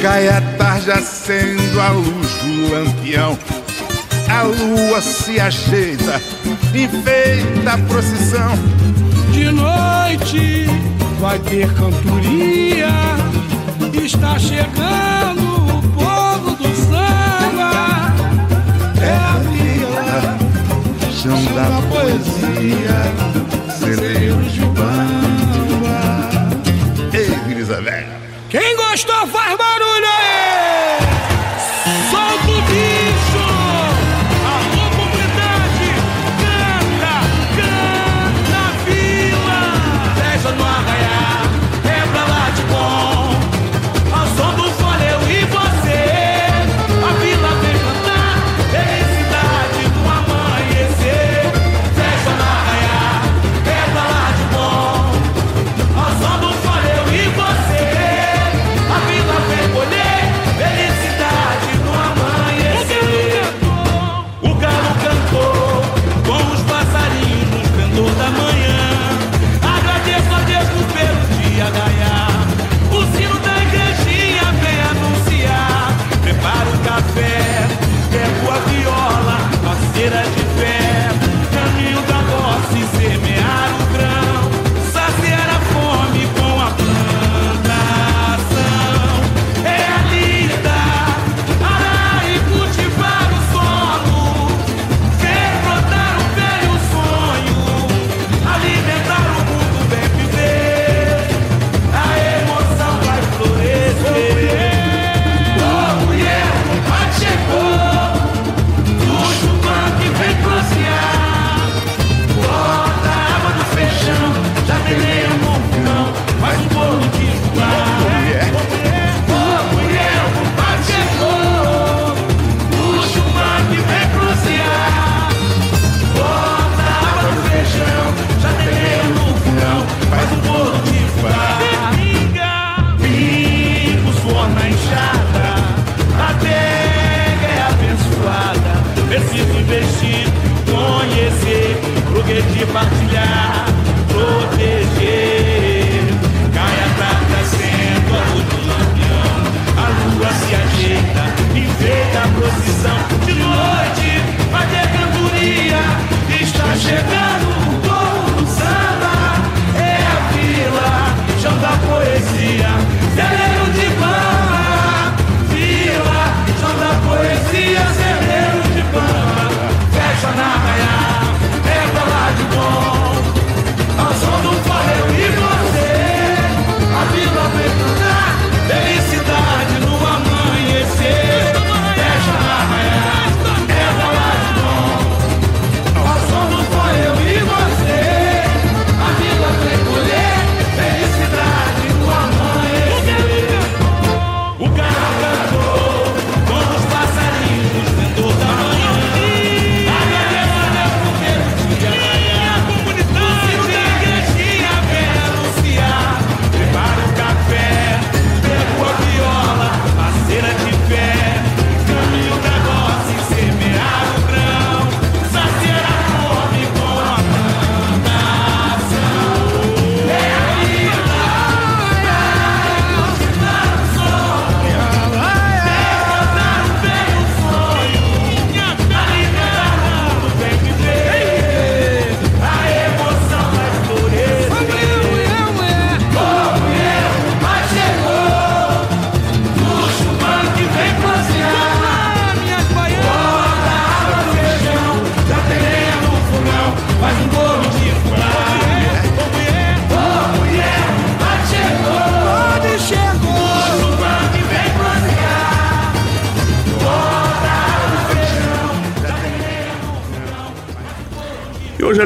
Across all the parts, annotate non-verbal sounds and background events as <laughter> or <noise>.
Cai a tarde, acendo a luz do lampião. A lua se ajeita, enfeita a procissão. De noite vai ter cantoria. Está chegando o povo do samba. É a vila, chão da poesia. Celeiros de pastor faz.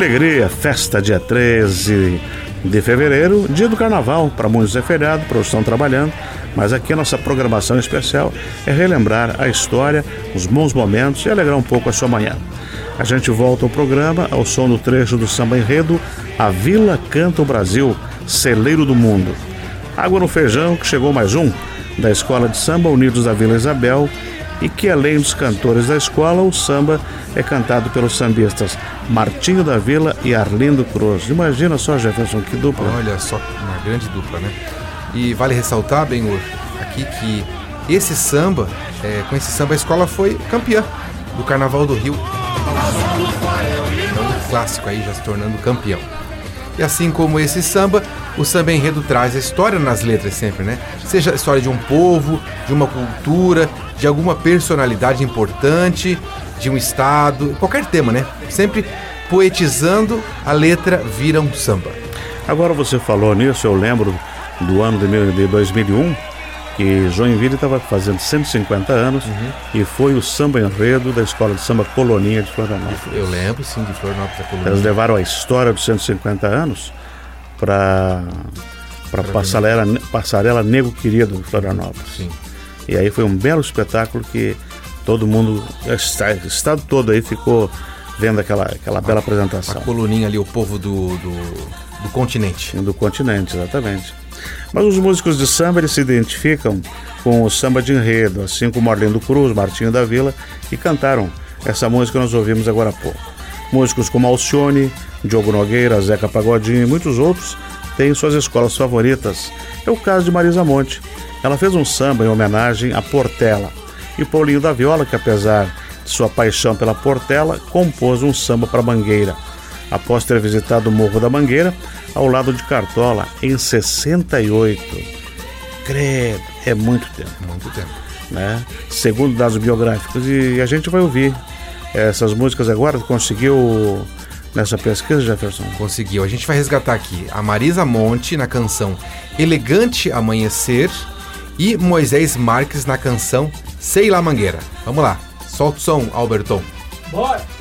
alegria, festa dia 13 de fevereiro, dia do carnaval. Para muitos é feriado, para outros estão trabalhando, mas aqui a nossa programação especial é relembrar a história, os bons momentos e alegrar um pouco a sua manhã. A gente volta ao programa ao som do trecho do samba enredo A Vila Canta o Brasil, celeiro do mundo. Água no feijão, que chegou mais um, da Escola de Samba Unidos da Vila Isabel, e que além dos cantores da escola, o samba é cantado pelos sambistas Martinho da Vila e Arlindo Cruz. Imagina só, Jefferson, que dupla. Olha só, uma grande dupla, né? E vale ressaltar, Benhur, aqui que esse samba, é, com esse samba a escola foi campeã do Carnaval do Rio. Então, um clássico aí já se tornando campeão. E assim como esse samba, o samba enredo traz a história nas letras sempre, né? Seja a história de um povo, de uma cultura, de alguma personalidade importante, de um estado, qualquer tema, né? Sempre poetizando, a letra vira um samba. Agora você falou nisso, eu lembro do ano de 2001, que Joinville estava fazendo 150 anos uhum. e foi o samba enredo da escola de samba Coloninha de Florianópolis. Eu lembro, sim, de Florianópolis da Coloninha. Eles levaram a história dos 150 anos para para passarela, passarela Nego Querido de Florianópolis. Sim. E aí foi um belo espetáculo que todo mundo, o estado todo aí ficou vendo aquela, aquela bela apresentação. A coluninha ali, o povo do, do, do continente. Do continente, exatamente. Mas os músicos de samba eles se identificam com o samba de enredo, assim como Arlindo Cruz, Martinho da Vila, que cantaram essa música que nós ouvimos agora há pouco. Músicos como Alcione, Diogo Nogueira, Zeca Pagodinho e muitos outros têm suas escolas favoritas. É o caso de Marisa Monte. Ela fez um samba em homenagem à Portela. E Paulinho da Viola, que apesar de sua paixão pela Portela, compôs um samba para Mangueira. Após ter visitado o Morro da Mangueira, ao lado de Cartola em 68. Credo, é muito tempo. Muito tempo. Né? Segundo dados biográficos. E a gente vai ouvir essas músicas agora. Conseguiu nessa pesquisa, Jefferson? Conseguiu. A gente vai resgatar aqui a Marisa Monte na canção Elegante Amanhecer e Moisés Marques na canção Sei Lá Mangueira. Vamos lá. Solta o som, Alberton. Bora!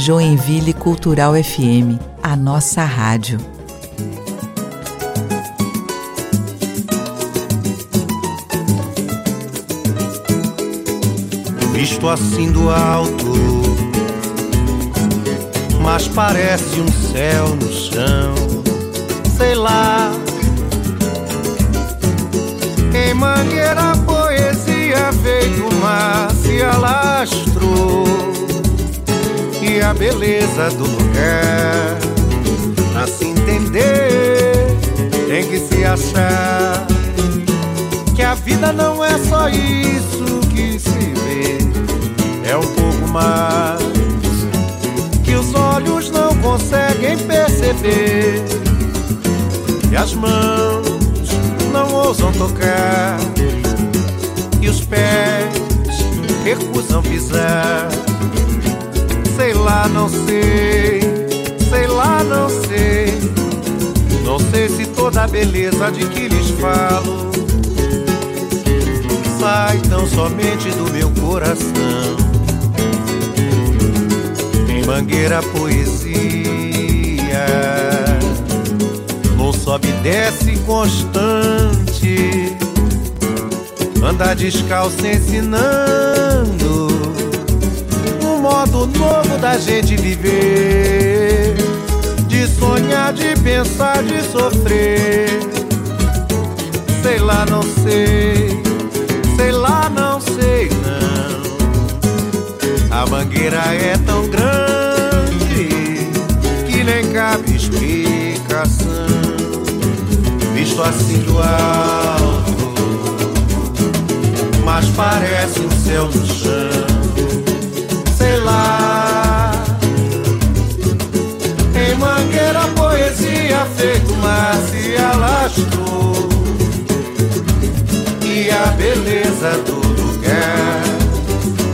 Joinville Cultural FM, a nossa rádio. Visto assim do alto, mas parece um céu no chão, sei lá. Em mangueira a beleza do lugar. Pra se entender, tem que se achar que a vida não é só isso que se vê, é um pouco mais que os olhos não conseguem perceber. E as mãos não ousam tocar. E os pés recusam pisar lá, não sei, sei lá, não sei. Não sei se toda a beleza de que lhes falo sai tão somente do meu coração. Em mangueira poesia, num sobe e desce constante, anda descalço ensinando modo novo da gente viver. De sonhar, de pensar, de sofrer. Sei lá, não sei. Sei lá, não sei, não. A mangueira é tão grande que nem cabe explicação. Visto assim do alto, mas parece um céu no chão beleza do lugar,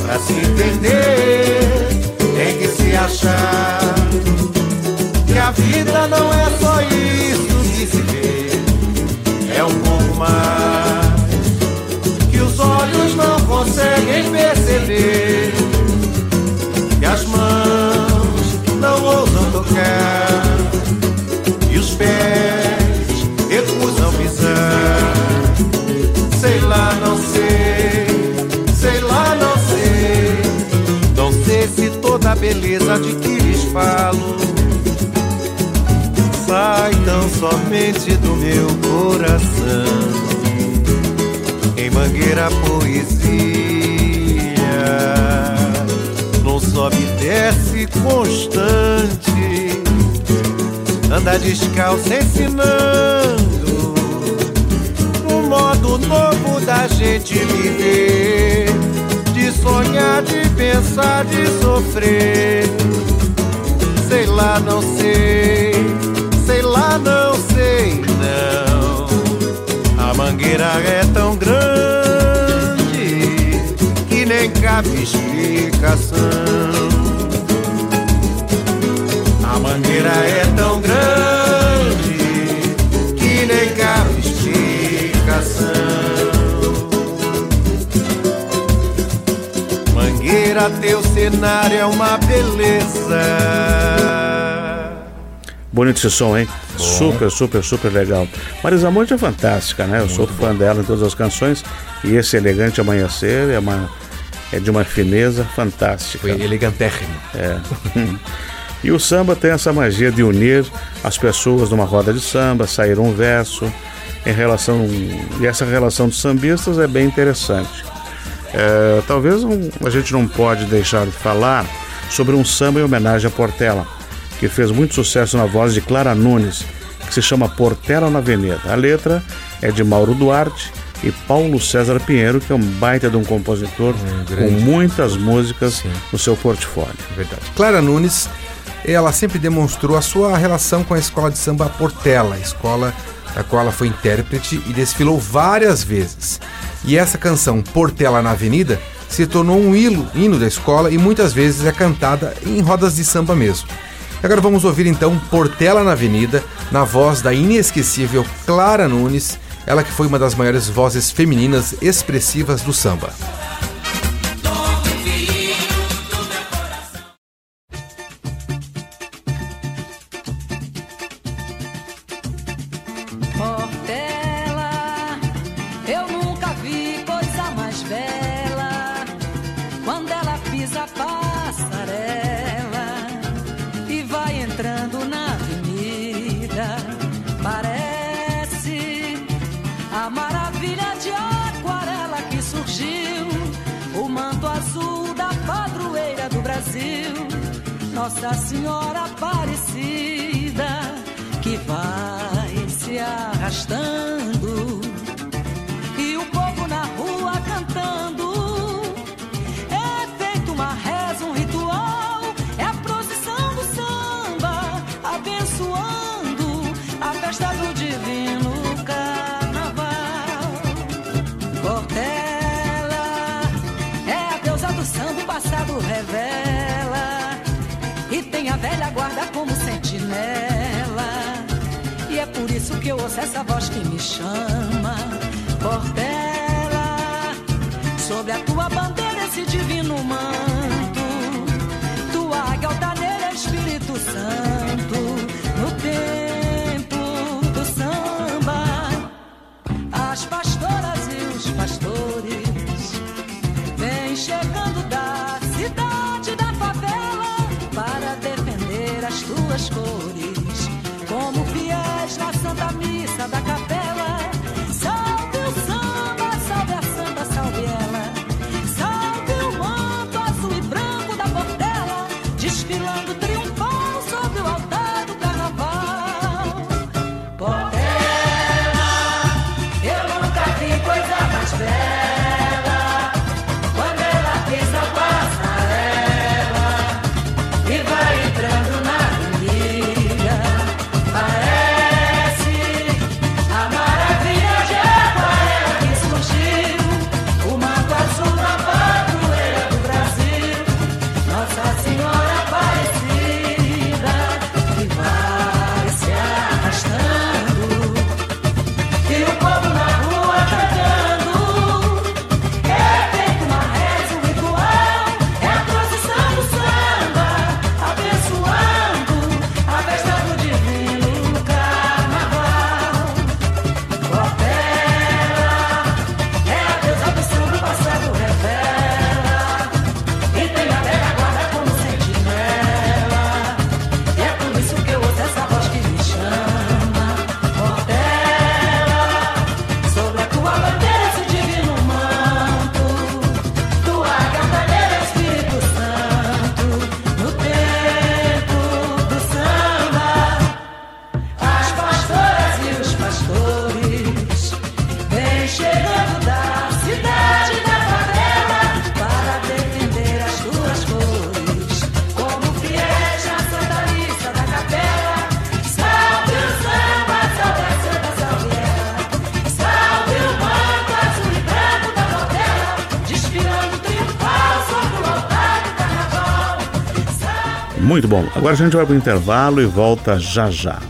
pra se entender, tem que se achar. Que a vida não é só isso que se vê, é um pouco mais. Que os olhos não conseguem perceber as mãos não ousam tocar e os pés se toda a beleza de que lhes falo. Sai tão somente do meu coração. Em mangueira poesia sobe e desce constante, anda descalço ensinando um modo novo da gente viver, de sonhar, de pensar, de sofrer. Sei lá, não sei, sei lá, não sei, não. A mangueira é tão grande nem cabe explicação. A mangueira é tão teu cenário é uma beleza. Bonito esse som, hein? Bom. Super, super, super legal. Marisa Monte é fantástica, né? Eu Muito sou fã bom. dela em todas as canções. E esse Elegante Amanhecer é uma é de uma fineza fantástica. Foi elegantérrimo. É. <laughs> e o samba tem essa magia de unir as pessoas numa roda de samba, sair um verso, em relação. E essa relação dos sambistas é bem interessante. É, talvez um, a gente não pode deixar de falar sobre um samba em homenagem a Portela, que fez muito sucesso na voz de Clara Nunes, que se chama Portela na Avenida. A letra é de Mauro Duarte e Paulo César Pinheiro, que é um baita de um compositor um com muitas músicas Sim. no seu portfólio. Verdade. Clara Nunes, ela sempre demonstrou a sua relação com a escola de samba Portela, escola da qual ela foi intérprete e desfilou várias vezes. E essa canção Portela na Avenida se tornou um hino, hino da escola e muitas vezes é cantada em rodas de samba mesmo. Agora vamos ouvir então Portela na Avenida, na voz da inesquecível Clara Nunes ela que foi uma das maiores vozes femininas expressivas do samba. Nossa Senhora Aparecida, que vai se arrastando isso que eu ouço essa voz que me chama. Portela, sobre a tua bandeira esse divino manto. Tua águia altaneira, Espírito Santo, no teu. Muito bom. Agora a gente vai para o intervalo e volta já já.